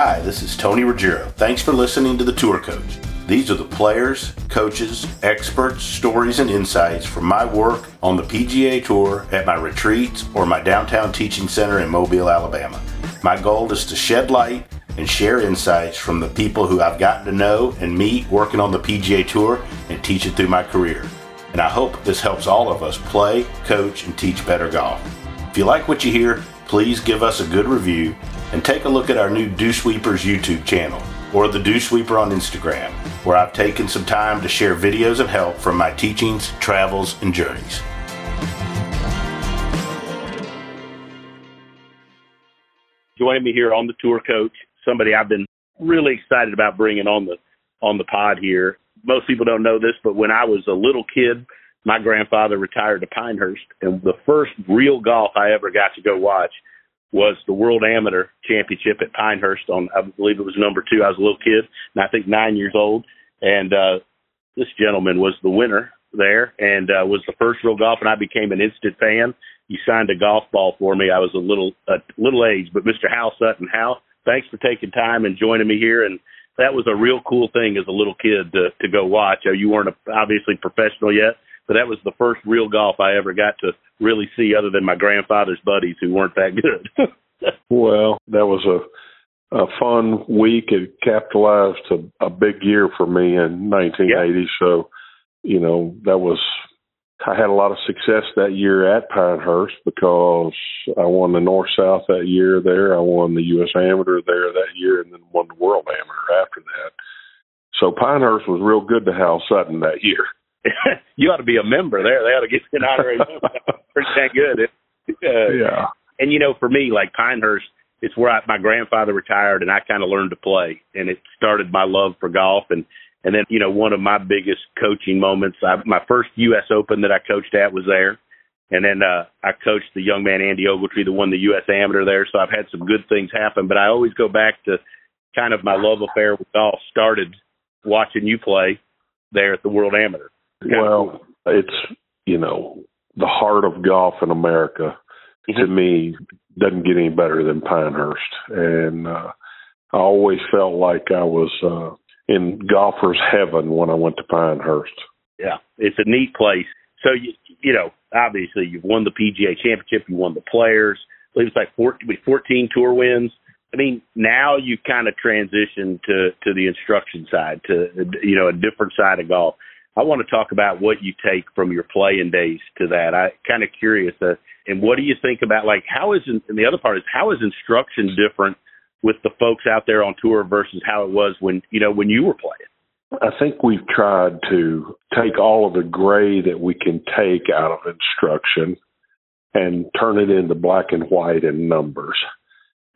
Hi, this is Tony Ruggiero. Thanks for listening to The Tour Coach. These are the players, coaches, experts, stories, and insights from my work on the PGA Tour at my retreats or my downtown teaching center in Mobile, Alabama. My goal is to shed light and share insights from the people who I've gotten to know and meet working on the PGA Tour and teach it through my career. And I hope this helps all of us play, coach, and teach better golf. If you like what you hear, please give us a good review and take a look at our new Dew Sweepers YouTube channel or the Dew Sweeper on Instagram, where I've taken some time to share videos of help from my teachings, travels, and journeys. Joining me here on the tour coach, somebody I've been really excited about bringing on the on the pod here. Most people don't know this, but when I was a little kid, my grandfather retired to Pinehurst, and the first real golf I ever got to go watch was the World Amateur Championship at Pinehurst on I believe it was number two. I was a little kid, and I think nine years old, and uh, this gentleman was the winner there, and uh, was the first real golf, and I became an instant fan. He signed a golf ball for me. I was a little a little age, but Mr. Hal Sutton, Hal, thanks for taking time and joining me here, and that was a real cool thing as a little kid to to go watch. You weren't a, obviously professional yet, but that was the first real golf I ever got to really see, other than my grandfather's buddies who weren't that good. well, that was a a fun week. It capitalized a, a big year for me in 1980. Yep. So, you know, that was I had a lot of success that year at Pinehurst because I won the North South that year there. I won the U.S. Amateur there that year, and then won the World Amateur after that. So Pinehurst was real good to Hal Sutton that year. you ought to be a member there. They ought to get you an honorary member. Pretty that good. Uh, yeah. And you know, for me, like Pinehurst, it's where I, my grandfather retired, and I kind of learned to play, and it started my love for golf. And and then you know, one of my biggest coaching moments, I, my first U.S. Open that I coached at was there. And then uh, I coached the young man Andy Ogletree that won the U.S. Amateur there. So I've had some good things happen. But I always go back to kind of my love affair with golf started watching you play there at the World Amateur. Well, it's you know the heart of golf in America. Mm-hmm. To me, doesn't get any better than Pinehurst, and uh, I always felt like I was uh, in golfer's heaven when I went to Pinehurst. Yeah, it's a neat place. So you you know obviously you've won the PGA Championship, you won the Players. I believe it's like 14, 14 tour wins. I mean, now you kind of transition to to the instruction side, to you know a different side of golf. I want to talk about what you take from your playing days to that. I kind of curious, uh, and what do you think about like how is and the other part is how is instruction different with the folks out there on tour versus how it was when you know when you were playing? I think we've tried to take all of the gray that we can take out of instruction and turn it into black and white and numbers.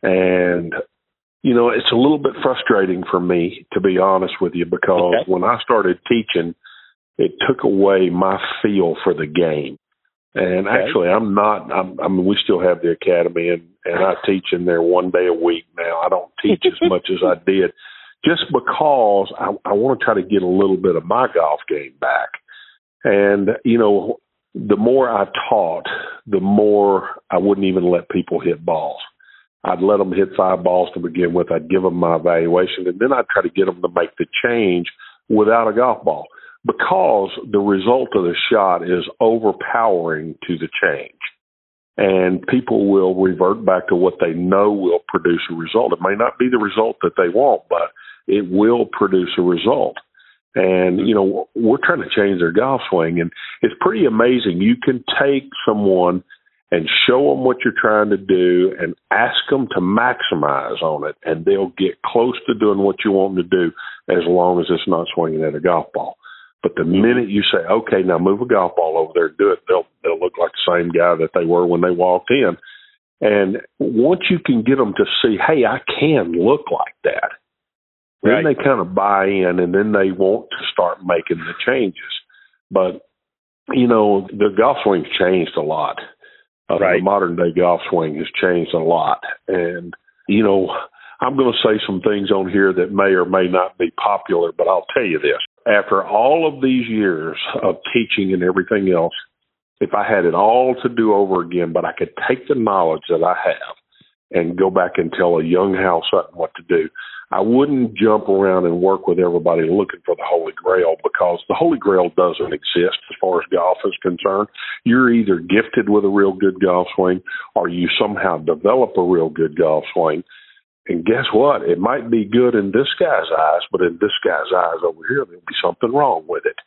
And you know, it's a little bit frustrating for me to be honest with you because okay. when I started teaching it took away my feel for the game. And okay. actually, I'm not. I'm, I mean, we still have the academy, and and I teach in there one day a week now. I don't teach as much as I did, just because I, I want to try to get a little bit of my golf game back. And you know, the more I taught, the more I wouldn't even let people hit balls. I'd let them hit five balls to begin with. I'd give them my evaluation, and then I'd try to get them to make the change without a golf ball because the result of the shot is overpowering to the change. And people will revert back to what they know will produce a result. It may not be the result that they want, but it will produce a result. And, you know, we're trying to change their golf swing. And it's pretty amazing. You can take someone and show them what you're trying to do and ask them to maximize on it, and they'll get close to doing what you want them to do as long as it's not swinging at a golf ball. But the minute you say, okay, now move a golf ball over there, do it, they'll they'll look like the same guy that they were when they walked in. And once you can get them to see, hey, I can look like that, right. then they kind of buy in, and then they want to start making the changes. But you know, the golf swing's changed a lot. Uh, right. The modern day golf swing has changed a lot, and you know, I'm going to say some things on here that may or may not be popular, but I'll tell you this after all of these years of teaching and everything else, if I had it all to do over again, but I could take the knowledge that I have and go back and tell a young Sutton what to do. I wouldn't jump around and work with everybody looking for the Holy Grail because the Holy Grail doesn't exist as far as golf is concerned. You're either gifted with a real good golf swing or you somehow develop a real good golf swing. And guess what? It might be good in this guy's eyes, but in this guy's eyes over here, there'll be something wrong with it.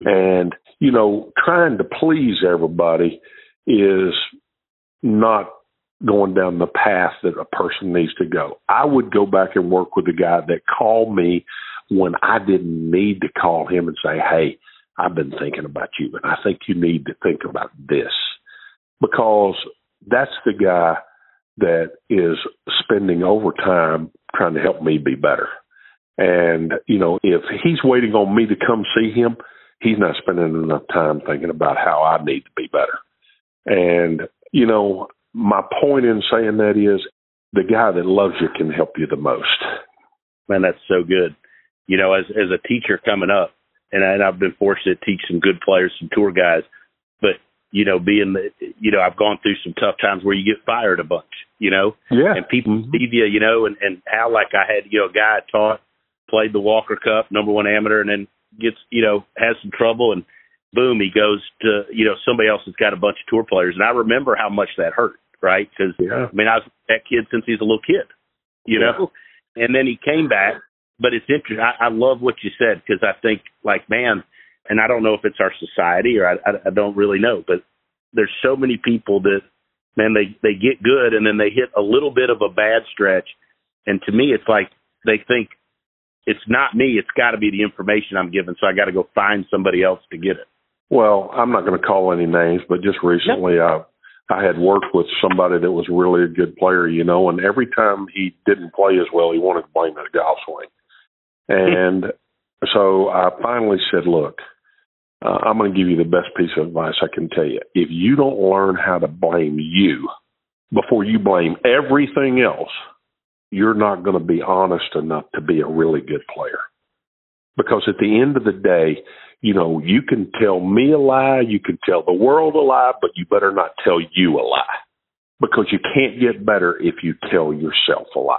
And, you know, trying to please everybody is not going down the path that a person needs to go. I would go back and work with the guy that called me when I didn't need to call him and say, Hey, I've been thinking about you and I think you need to think about this because that's the guy that is spending overtime trying to help me be better. And, you know, if he's waiting on me to come see him, he's not spending enough time thinking about how I need to be better. And, you know, my point in saying that is the guy that loves you can help you the most. Man, that's so good. You know, as as a teacher coming up, and, I, and I've been fortunate to teach some good players, some tour guys, you know, being the, you know, I've gone through some tough times where you get fired a bunch, you know, yeah, and people mm-hmm. leave you, you know, and and how like I had, you know, a guy I taught played the Walker Cup, number one amateur, and then gets, you know, has some trouble and boom, he goes to, you know, somebody else has got a bunch of tour players. And I remember how much that hurt right? Because yeah. I mean, I was that kid since he's a little kid, you yeah. know. And then he came back, but it's interesting. I, I love what you said because I think, like, man, and I don't know if it's our society or I, I, I don't really know, but there's so many people that, man, they they get good and then they hit a little bit of a bad stretch, and to me, it's like they think it's not me. It's got to be the information I'm given, so I got to go find somebody else to get it. Well, I'm not going to call any names, but just recently, I I had worked with somebody that was really a good player, you know, and every time he didn't play as well, he wanted to blame the golf swing. Hmm. And so I finally said, look, uh, I'm going to give you the best piece of advice I can tell you. If you don't learn how to blame you before you blame everything else, you're not going to be honest enough to be a really good player. Because at the end of the day, you know, you can tell me a lie, you can tell the world a lie, but you better not tell you a lie. Because you can't get better if you tell yourself a lie.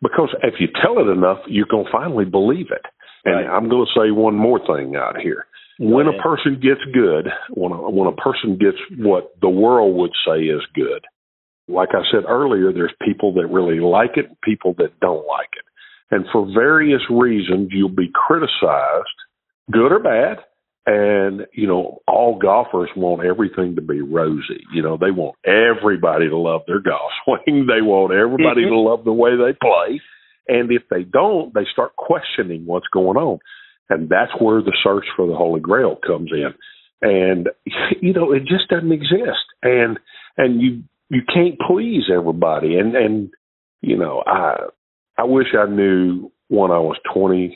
Because if you tell it enough, you're going to finally believe it. And right. I'm going to say one more thing out here. When a person gets good, when a, when a person gets what the world would say is good, like I said earlier, there's people that really like it, people that don't like it. And for various reasons, you'll be criticized good or bad. And, you know, all golfers want everything to be rosy. You know, they want everybody to love their golf swing. They want everybody mm-hmm. to love the way they play. And if they don't, they start questioning what's going on. And that's where the search for the Holy Grail comes in. And, you know, it just doesn't exist. And, and you, you can't please everybody. And, and, you know, I, I wish I knew when I was twenty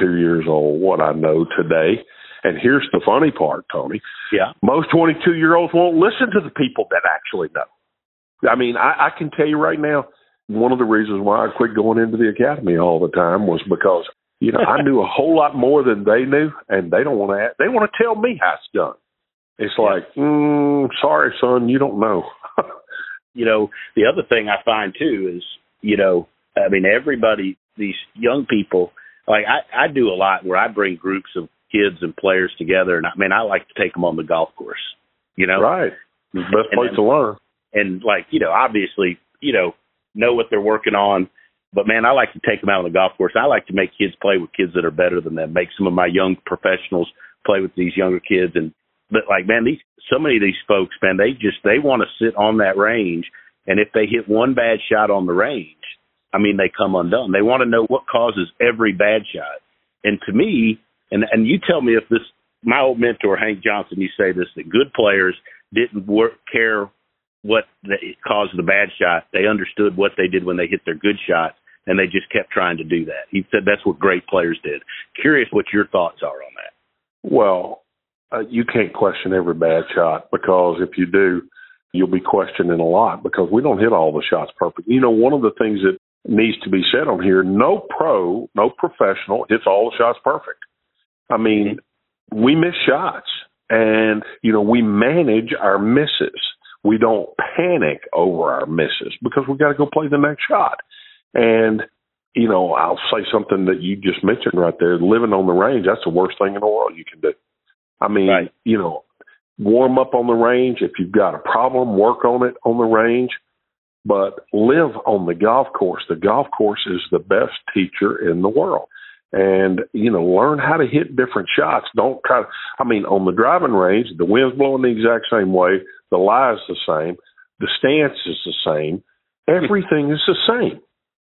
two years old what I know today. And here's the funny part, Tony. Yeah. Most 22 year olds won't listen to the people that actually know. I mean, I, I can tell you right now, one of the reasons why I quit going into the academy all the time was because, you know, I knew a whole lot more than they knew, and they don't want to, they want to tell me how it's done. It's like, mm, sorry, son, you don't know. you know, the other thing I find too is, you know, I mean, everybody, these young people, like I, I do a lot where I bring groups of kids and players together, and I mean I like to take them on the golf course. You know, right? Best place to learn. And like you know, obviously, you know, know what they're working on. But man, I like to take them out on the golf course. I like to make kids play with kids that are better than them. Make some of my young professionals play with these younger kids. And but like man, these so many of these folks, man, they just they want to sit on that range. And if they hit one bad shot on the range, I mean, they come undone. They want to know what causes every bad shot. And to me, and and you tell me if this, my old mentor Hank Johnson, you say this that good players didn't work, care what caused the bad shot. They understood what they did when they hit their good shots, and they just kept trying to do that. He said that's what great players did. Curious what your thoughts are on that. Well, uh, you can't question every bad shot because if you do, you'll be questioning a lot because we don't hit all the shots perfect. You know, one of the things that needs to be said on here. No pro, no professional hits all the shots perfect. I mean, we miss shots and, you know, we manage our misses. we don't panic over our misses because we got to go play the next shot. And you know, I'll say something that you just mentioned right there. Living on the range, that's the worst thing in the world you can do. I mean, right. you know, warm up on the range. If you've got a problem, work on it on the range. But live on the golf course. The golf course is the best teacher in the world. And, you know, learn how to hit different shots. Don't try to, I mean, on the driving range, the wind's blowing the exact same way. The lie's the same. The stance is the same. Everything is the same.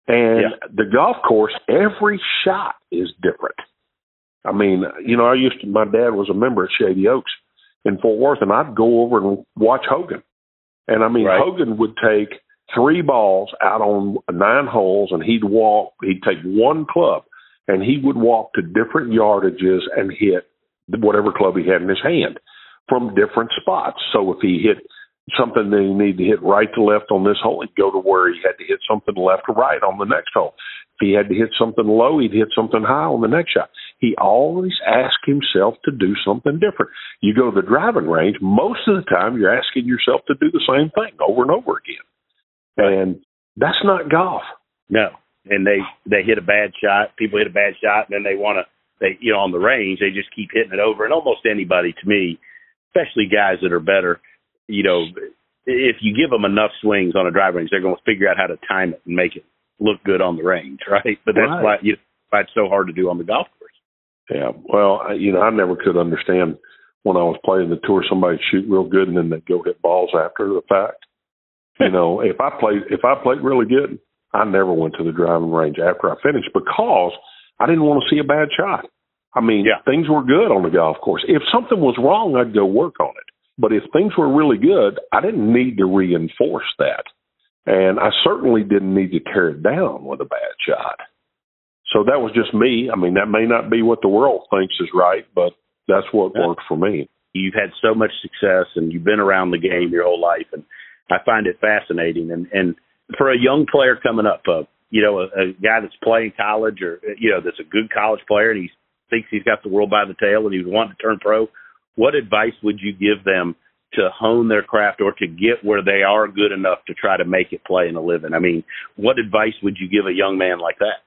And yeah. the golf course, every shot is different. I mean, you know, I used to, my dad was a member at Shady Oaks in Fort Worth, and I'd go over and watch Hogan. And I mean, right. Hogan would take three balls out on nine holes, and he'd walk, he'd take one club, and he would walk to different yardages and hit whatever club he had in his hand from different spots. So if he hit something that he needed to hit right to left on this hole, he'd go to where he had to hit something left to right on the next hole. If he had to hit something low, he'd hit something high on the next shot. He always asked himself to do something different. You go to the driving range, most of the time you're asking yourself to do the same thing over and over again. And that's not golf. No. And they they hit a bad shot. People hit a bad shot, and then they want to they you know on the range they just keep hitting it over. And almost anybody to me, especially guys that are better, you know, if you give them enough swings on a driving range, they're going to figure out how to time it and make it look good on the range, right? But that's right. why you know, why it's so hard to do on the golf course. Yeah, well, you know, I never could understand when I was playing the tour, somebody shoot real good and then they go hit balls after the fact. you know, if I played if I played really good, I never went to the driving range after I finished because I didn't want to see a bad shot. I mean, yeah. things were good on the golf course. If something was wrong, I'd go work on it. But if things were really good, I didn't need to reinforce that. And I certainly didn't need to tear it down with a bad shot. So that was just me. I mean, that may not be what the world thinks is right, but that's what worked for me. You've had so much success and you've been around the game your whole life. And I find it fascinating. And, and for a young player coming up, uh, you know, a, a guy that's playing college or, you know, that's a good college player and he thinks he's got the world by the tail and he's wanting to turn pro, what advice would you give them to hone their craft or to get where they are good enough to try to make it play in a living? I mean, what advice would you give a young man like that?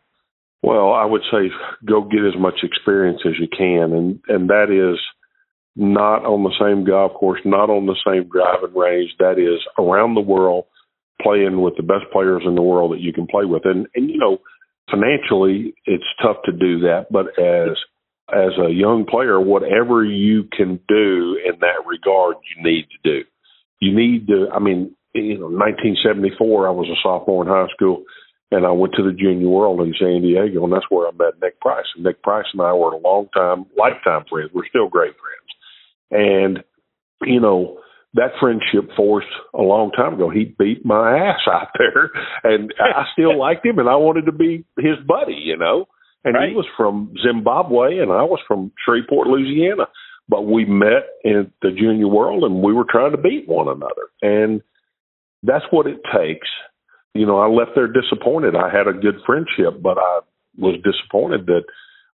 Well, I would say go get as much experience as you can, and and that is not on the same golf course, not on the same driving range. That is around the world, playing with the best players in the world that you can play with. And and you know, financially, it's tough to do that. But as as a young player, whatever you can do in that regard, you need to do. You need to. I mean, you know, 1974, I was a sophomore in high school. And I went to the Junior World in San Diego, and that's where I met Nick Price. And Nick Price and I were a long time, lifetime friends. We're still great friends. And, you know, that friendship forced a long time ago. He beat my ass out there, and I still liked him, and I wanted to be his buddy, you know. And right. he was from Zimbabwe, and I was from Shreveport, Louisiana. But we met in the junior world, and we were trying to beat one another. And that's what it takes. You know, I left there disappointed. I had a good friendship, but I was disappointed that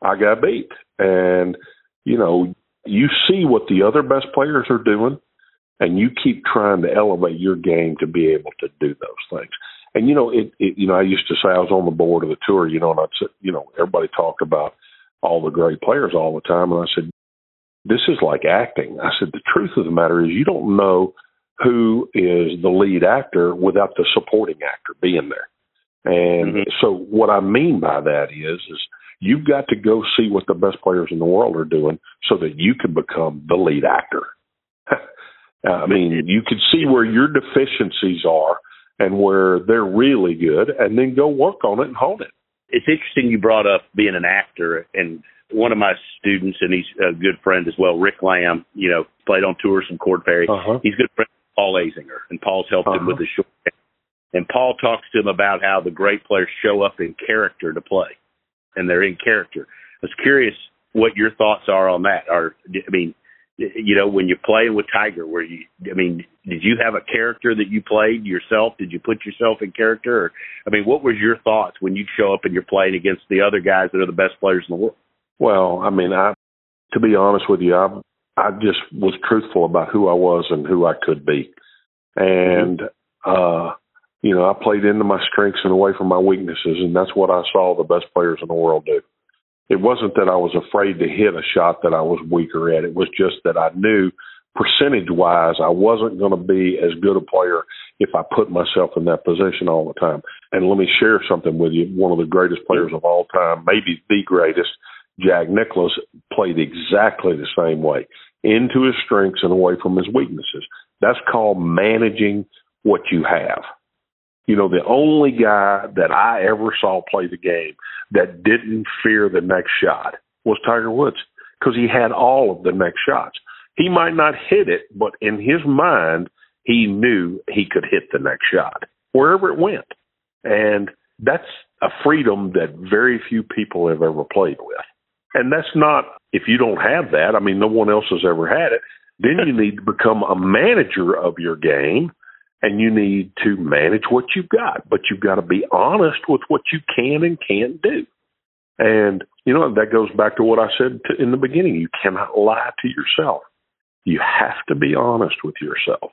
I got beat. And, you know, you see what the other best players are doing and you keep trying to elevate your game to be able to do those things. And you know, it, it you know, I used to say I was on the board of the tour, you know, and I'd say, you know, everybody talked about all the great players all the time and I said, This is like acting. I said, the truth of the matter is you don't know who is the lead actor without the supporting actor being there. And mm-hmm. so what I mean by that is is You've got to go see what the best players in the world are doing so that you can become the lead actor. I mean, you can see where your deficiencies are and where they're really good, and then go work on it and hone it. It's interesting you brought up being an actor, and one of my students, and he's a good friend as well, Rick Lamb. You know, played on tours from Korn Ferry. Uh-huh. He's a good friend Paul Azinger, and Paul's helped uh-huh. him with the short. And Paul talks to him about how the great players show up in character to play and they're in character. I was curious what your thoughts are on that. Are I mean, you know, when you play with Tiger, where you, I mean, did you have a character that you played yourself? Did you put yourself in character? Or, I mean, what was your thoughts when you show up and you're playing against the other guys that are the best players in the world? Well, I mean, I, to be honest with you, I, I just was truthful about who I was and who I could be. and uh, you know, I played into my strengths and away from my weaknesses, and that's what I saw the best players in the world do. It wasn't that I was afraid to hit a shot that I was weaker at. It was just that I knew percentage wise, I wasn't going to be as good a player if I put myself in that position all the time. And let me share something with you. One of the greatest players of all time, maybe the greatest, Jack Nicklaus, played exactly the same way into his strengths and away from his weaknesses. That's called managing what you have. You know, the only guy that I ever saw play the game that didn't fear the next shot was Tiger Woods because he had all of the next shots. He might not hit it, but in his mind, he knew he could hit the next shot wherever it went. And that's a freedom that very few people have ever played with. And that's not, if you don't have that, I mean, no one else has ever had it, then you need to become a manager of your game and you need to manage what you've got, but you've got to be honest with what you can and can't do. And, you know, that goes back to what I said to, in the beginning. You cannot lie to yourself. You have to be honest with yourself.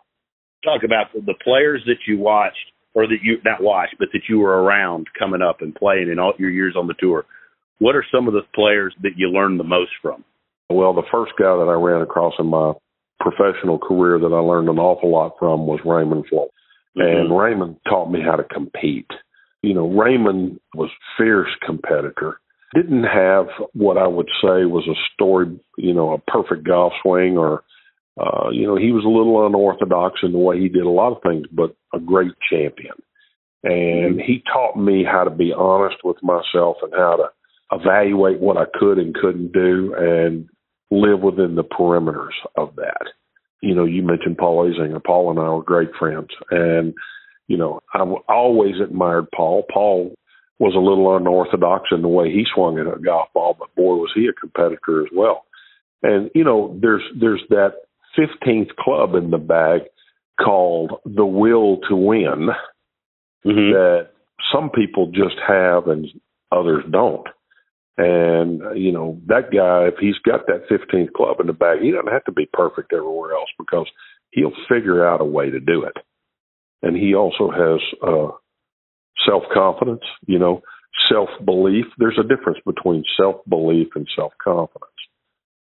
Talk about the players that you watched, or that you not watched, but that you were around coming up and playing in all your years on the tour. What are some of the players that you learned the most from? Well, the first guy that I ran across in my professional career that I learned an awful lot from was Raymond Floyd. Mm-hmm. And Raymond taught me how to compete. You know, Raymond was fierce competitor. Didn't have what I would say was a story, you know, a perfect golf swing or uh, you know, he was a little unorthodox in the way he did a lot of things, but a great champion. And mm-hmm. he taught me how to be honest with myself and how to evaluate what I could and couldn't do and live within the perimeters of that. You know, you mentioned Paul Azinger. Paul and I were great friends. And, you know, I always admired Paul. Paul was a little unorthodox in the way he swung at a golf ball, but boy, was he a competitor as well. And, you know, there's, there's that 15th club in the bag called the will to win mm-hmm. that some people just have and others don't. And, you know, that guy, if he's got that 15th club in the bag, he doesn't have to be perfect everywhere else because he'll figure out a way to do it. And he also has uh, self confidence, you know, self belief. There's a difference between self belief and self confidence.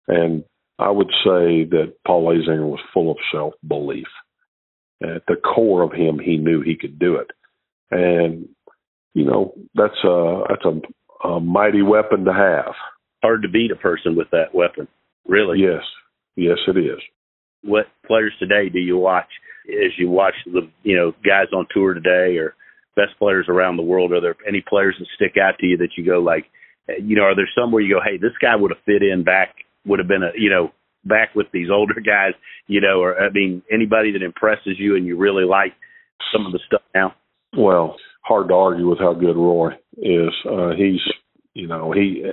And I would say that Paul Azinger was full of self belief. At the core of him, he knew he could do it, and you know that's a that's a, a mighty weapon to have. Hard to beat a person with that weapon, really. Yes, yes, it is. What players today do you watch as you watch the you know guys on tour today or best players around the world? Are there any players that stick out to you that you go like, you know, are there some where you go, hey, this guy would have fit in back would have been a you know back with these older guys, you know, or I mean anybody that impresses you and you really like some of the stuff now? Well, hard to argue with how good Rory is. Uh, he's you know he.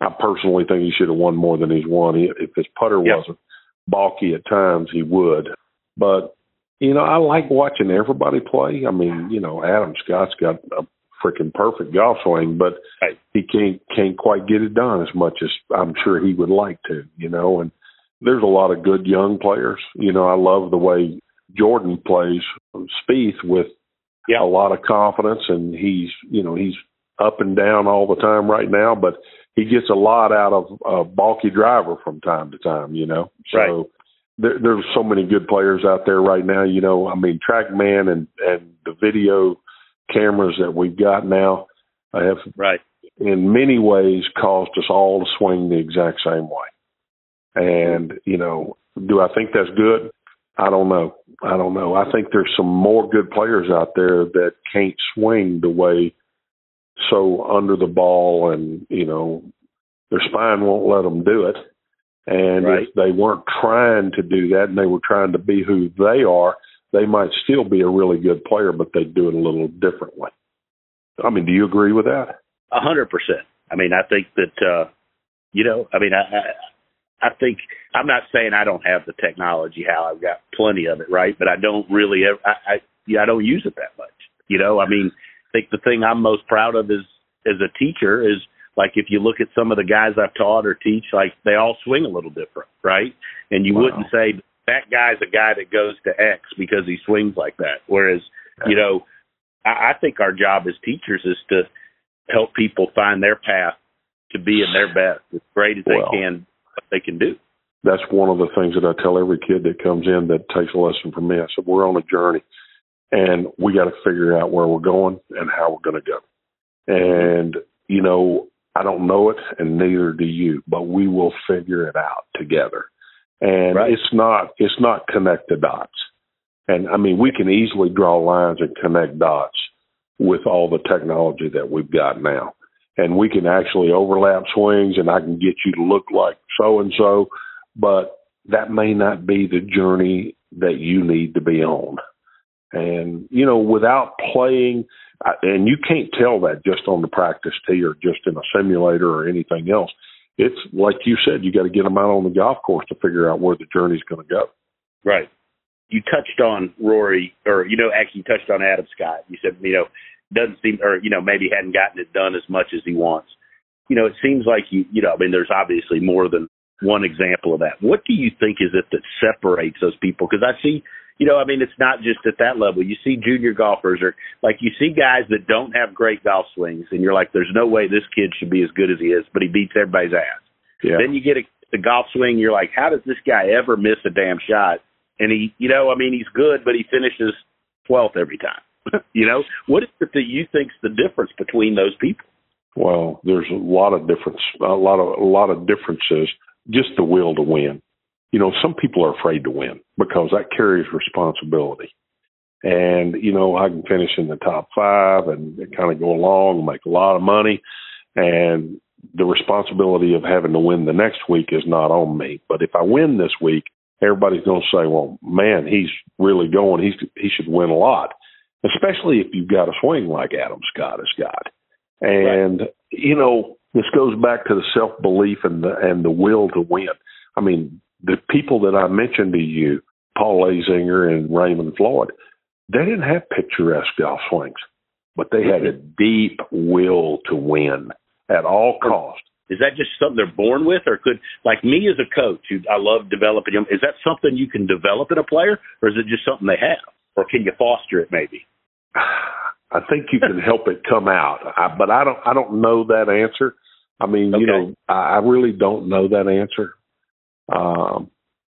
I personally think he should have won more than he's won. He, if his putter yep. wasn't balky at times, he would. But you know, I like watching everybody play. I mean, you know, Adam Scott's got a freaking perfect golf swing, but right. he can't can't quite get it done as much as I'm sure he would like to, you know. And there's a lot of good young players. You know, I love the way Jordan plays Spieth with yeah. a lot of confidence, and he's you know he's up and down all the time right now, but he gets a lot out of a bulky driver from time to time. You know, so. Right. There, there's so many good players out there right now. You know, I mean, TrackMan and and the video cameras that we've got now have right. in many ways caused us all to swing the exact same way. And, you know, do I think that's good? I don't know. I don't know. I think there's some more good players out there that can't swing the way so under the ball and, you know, their spine won't let them do it. And right. if they weren't trying to do that and they were trying to be who they are, they might still be a really good player, but they do it a little differently. I mean, do you agree with that? A hundred percent. I mean, I think that uh, you know, I mean, I, I I think I'm not saying I don't have the technology. How I've got plenty of it, right? But I don't really. Ever, I, I yeah, I don't use it that much. You know, I mean, think the thing I'm most proud of is as a teacher is like if you look at some of the guys I've taught or teach, like they all swing a little different, right? And you wow. wouldn't say that guy's a guy that goes to X because he swings like that. Whereas, you know, I, I think our job as teachers is to help people find their path to being in their best as great as well, they can, what they can do. That's one of the things that I tell every kid that comes in that takes a lesson from me. I said, we're on a journey and we got to figure out where we're going and how we're going to go. And, you know, I don't know it and neither do you, but we will figure it out together. And right. it's not, it's not connect the dots. And I mean, we can easily draw lines and connect dots with all the technology that we've got now. And we can actually overlap swings and I can get you to look like so and so, but that may not be the journey that you need to be on. And, you know, without playing, and you can't tell that just on the practice tee or just in a simulator or anything else. It's like you said, you got to get them out on the golf course to figure out where the journey's going to go. Right. You touched on Rory, or you know, actually you touched on Adam Scott. You said, you know, doesn't seem, or you know, maybe hadn't gotten it done as much as he wants. You know, it seems like you, you know, I mean, there's obviously more than one example of that. What do you think is it that separates those people? Because I see, you know, I mean, it's not just at that level. You see junior golfers, or like you see guys that don't have great golf swings, and you're like, there's no way this kid should be as good as he is, but he beats everybody's ass. Yeah. Then you get a, a golf swing, you're like, how does this guy ever miss a damn shot? And he, you know, I mean, he's good, but he finishes 12th every time. you know, what is it that you think's the difference between those people? Well, there's a lot of difference, a lot of a lot of differences. Just the will to win. You know, some people are afraid to win because that carries responsibility. And you know, I can finish in the top five and kind of go along and make a lot of money, and the responsibility of having to win the next week is not on me. But if I win this week, everybody's going to say, "Well, man, he's really going. He's he should win a lot." especially if you've got a swing like Adam Scott has got. And right. you know, this goes back to the self belief and the and the will to win. I mean, the people that I mentioned to you, Paul Azinger and Raymond Floyd, they didn't have picturesque golf swings, but they had a deep will to win at all oh, costs. Is that just something they're born with, or could like me as a coach? Who I love developing them. Is that something you can develop in a player, or is it just something they have, or can you foster it maybe? I think you can help it come out, I, but I don't. I don't know that answer. I mean, okay. you know, I, I really don't know that answer. Um,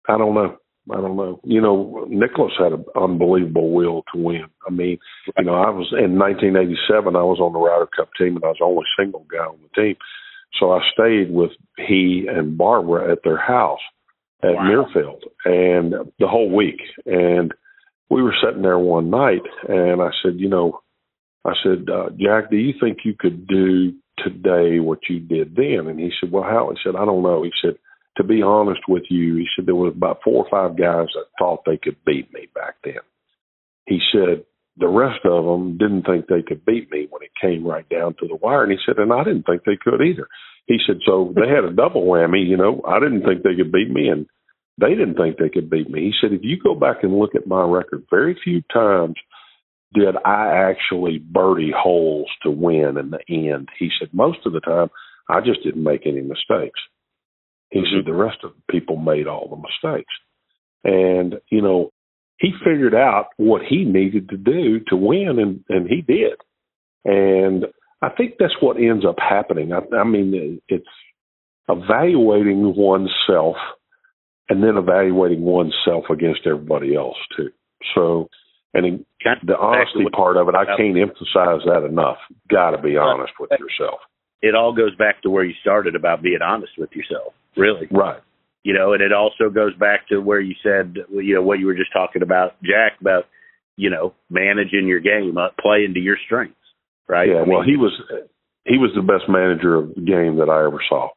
I don't know. I don't know. You know, Nicklaus had an unbelievable will to win. I mean, you know, I was in 1987. I was on the Ryder Cup team, and I was the only single guy on the team. So I stayed with he and Barbara at their house at wow. Muirfield, and the whole week. And we were sitting there one night, and I said, you know, I said, uh, Jack, do you think you could do today what you did then? And he said, well, how? He said, I don't know. He said, to be honest with you, he said there was about four or five guys that thought they could beat me back then. He said the rest of them didn't think they could beat me when it came right down to the wire. And he said, and I didn't think they could either. He said, so they had a double whammy. You know, I didn't think they could beat me, and they didn't think they could beat me. He said, if you go back and look at my record, very few times did I actually birdie holes to win in the end. He said, most of the time, I just didn't make any mistakes. He said, the rest of the people made all the mistakes. And, you know, he figured out what he needed to do to win, and, and he did. And I think that's what ends up happening. I, I mean, it's evaluating oneself – and then evaluating oneself against everybody else too. So, and the honesty part of it, I can't emphasize that enough. Got to be honest with yourself. It all goes back to where you started about being honest with yourself, really. Right. You know, and it also goes back to where you said, you know, what you were just talking about, Jack, about, you know, managing your game, uh, playing to your strengths, right? Yeah. I well, he was he was the best manager of the game that I ever saw,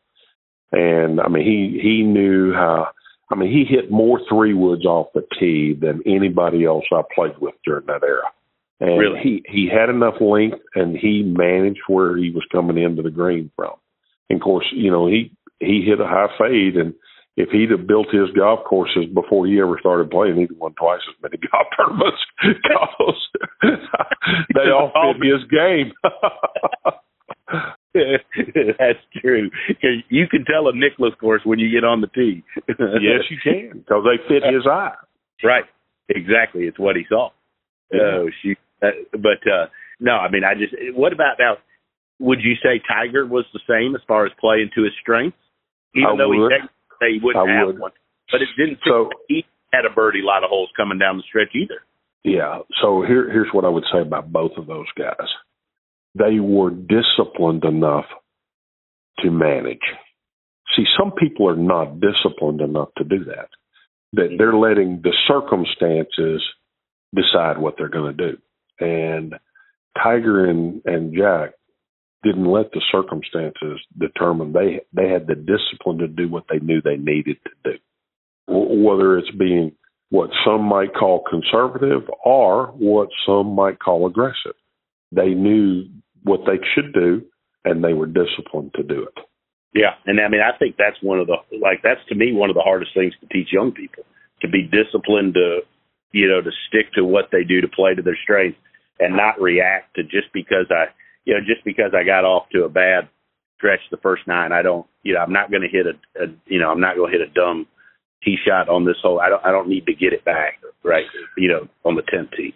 and I mean, he he knew how I mean, he hit more three woods off the tee than anybody else I played with during that era. And really? he he had enough length, and he managed where he was coming into the green from. And of course, you know he he hit a high fade, and if he'd have built his golf courses before he ever started playing, he'd have won twice as many golf tournaments because they all fit his game. That's true. You can tell a Nicklaus course when you get on the tee. yes, you can because they fit his eye. Right. Exactly. It's what he saw. Yeah. Oh, shoot. Uh, but uh no, I mean, I just. What about now? Would you say Tiger was the same as far as playing to his strengths, even I though would. he say he wouldn't I have would. one? But it didn't. So- he had a birdie lot of holes coming down the stretch either. Yeah. So here, here's what I would say about both of those guys. They were disciplined enough to manage. See, some people are not disciplined enough to do that. That they're letting the circumstances decide what they're going to do. And Tiger and, and Jack didn't let the circumstances determine. They they had the discipline to do what they knew they needed to do. Whether it's being what some might call conservative or what some might call aggressive. They knew what they should do and they were disciplined to do it. Yeah, and I mean, I think that's one of the like that's to me one of the hardest things to teach young people to be disciplined to you know to stick to what they do to play to their strengths and not react to just because I you know just because I got off to a bad stretch the first nine I don't you know I'm not going to hit a, a you know I'm not going to hit a dumb tee shot on this hole I don't I don't need to get it back right you know on the tenth tee.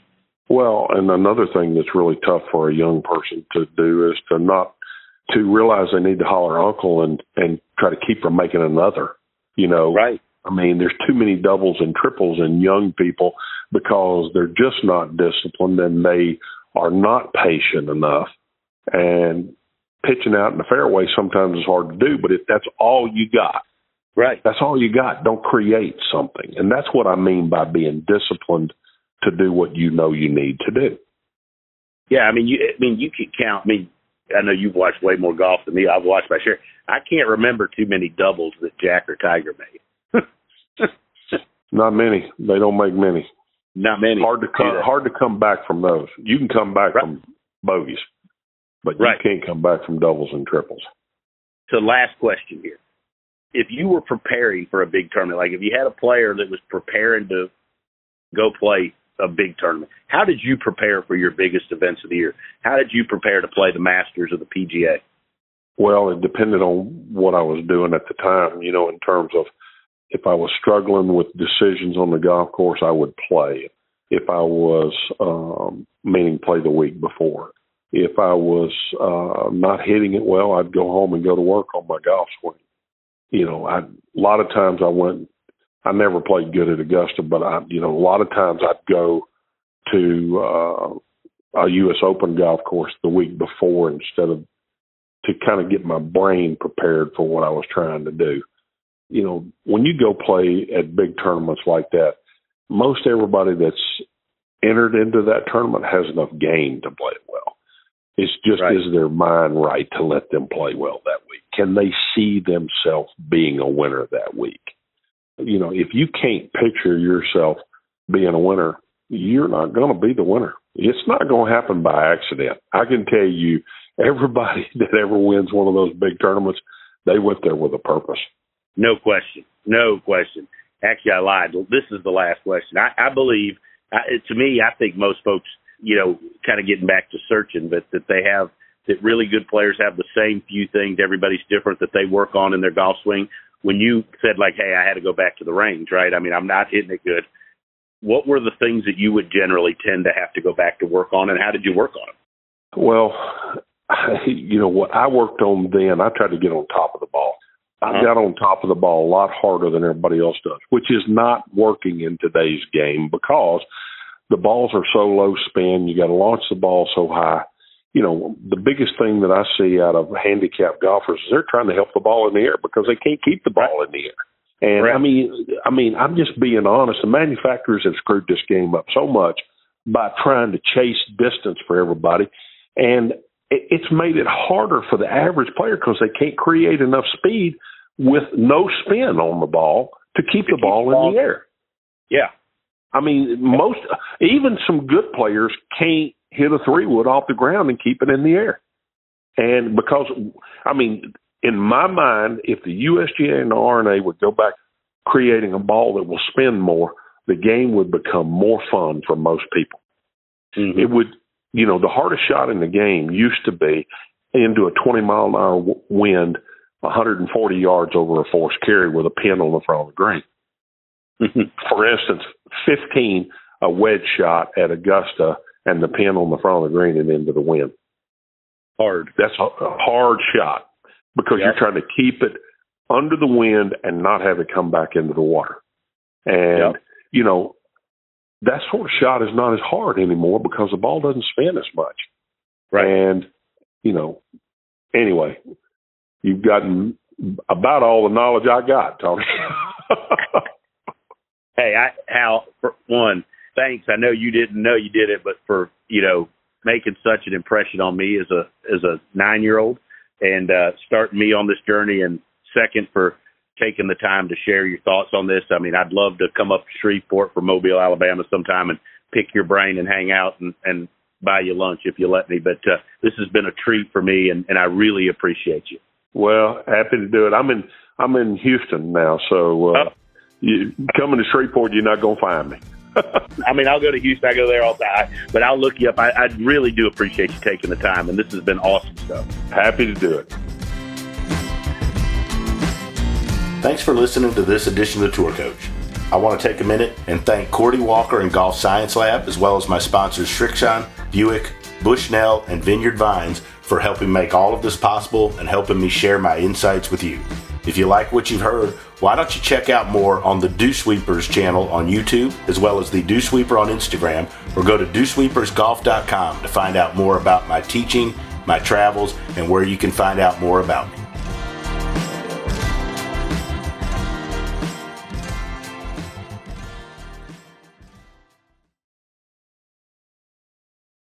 Well, and another thing that's really tough for a young person to do is to not to realize they need to holler uncle and and try to keep from making another. You know, Right. I mean, there's too many doubles and triples in young people because they're just not disciplined and they are not patient enough. And pitching out in the fairway sometimes is hard to do, but if that's all you got, Right. that's all you got. Don't create something. And that's what I mean by being disciplined to do what you know you need to do. Yeah, I mean, you. I mean, you can count. I mean, I know you've watched way more golf than me. I've watched my share. I can't remember too many doubles that Jack or Tiger made. Not many. They don't make many. Not many. Hard to come hard to come back from those. You can come back Right. from bogeys, but Right. you can't come back from doubles and triples. So, last question here: If you were preparing for a big tournament, like if you had a player that was preparing to go play a big tournament, how did you prepare for your biggest events of the year? How did you prepare to play the Masters or the PGA? Well, it depended on what I was doing at the time, you know, in terms of if I was struggling with decisions on the golf course, I would play. If I was, um, meaning play the week before. If I was uh, not hitting it well, I'd go home and go to work on my golf swing. You know, I, a lot of times I went, I never played good at Augusta, but I, you know, a lot of times I'd go to uh, a U.S. Open golf course the week before instead of to kind of get my brain prepared for what I was trying to do. You know, when you go play at big tournaments like that, most everybody that's entered into that tournament has enough game to play it well. It's just Right. is their mind right to let them play well that week? Can they see themselves being a winner that week? You know, if you can't picture yourself being a winner, you're not going to be the winner. It's not going to happen by accident. I can tell you, everybody that ever wins one of those big tournaments, they went there with a purpose. No question. No question. Actually, I lied. This is the last question. I, I believe, I, to me, I think most folks, you know, kind of getting back to searching, but that they have, that really good players have the same few things. Everybody's different that they work on in their golf swing. When you said, like, hey, I had to go back to the range, right? I mean, I'm not hitting it good. What were the things that you would generally tend to have to go back to work on, and how did you work on them? Well, you know what I worked on then, I tried to get on top of the ball. I Uh-huh. got on top of the ball a lot harder than everybody else does, which is not working in today's game because the balls are so low spin. You got to launch the ball so high. You know, the biggest thing that I see out of handicapped golfers is they're trying to help the ball in the air because they can't keep the ball in the air. And Right. I mean, I mean, I'm just being honest. The manufacturers have screwed this game up so much by trying to chase distance for everybody, and it- it's made it harder for the average player because they can't create enough speed with no spin on the ball to keep To the keep ball the ball- in the air. Yeah. I mean, most even some good players can't hit a three wood off the ground and keep it in the air. And because, I mean, in my mind, if the USGA and the R&A would go back creating a ball that will spin more, the game would become more fun for most people. Mhm. It would, you know, the hardest shot in the game used to be into a 20 mile an hour wind, 140 yards over a forced carry with a pin on the front of the green. For instance, 15 a wedge shot at Augusta and the pin on the front of the green and into the wind. Hard. That's a, a hard shot because yep. you're trying to keep it under the wind and not have it come back into the water. And, yep. you know, that sort of shot is not as hard anymore because the ball doesn't spin as much. Right. And, you know, anyway, you've gotten about all the knowledge I got, Tony. hey, I, Hal, for one, thanks. I know you didn't know you did it, but for, you know, making such an impression on me as a, as a nine year old and, uh, starting me on this journey and second for taking the time to share your thoughts on this. I mean, I'd love to come up to Shreveport from Mobile, Alabama sometime and pick your brain and hang out and, and buy you lunch if you let me. But uh, this has been a treat for me, and, and I really appreciate you. Well, happy to do it. I'm in I'm in Houston now, so uh, oh. You coming to Shreveport, you're not gonna find me. I mean, I'll go to Houston. I go there all the time, but I'll look you up. I, I really do appreciate you taking the time, and this has been awesome stuff. Happy to do it. Thanks for listening to this edition of the Tour Coach. I want to take a minute and thank Cordie Walker and Golf Science Lab, as well as my sponsors Srixon, Buick, Bushnell, and Vineyard Vines for helping make all of this possible and helping me share my insights with you. If you like what you've heard, why don't you check out more on the Dew Sweepers channel on YouTube, as well as the Dew Sweeper on Instagram, or go to dewsweepersgolf.com to find out more about my teaching, my travels, and where you can find out more about me.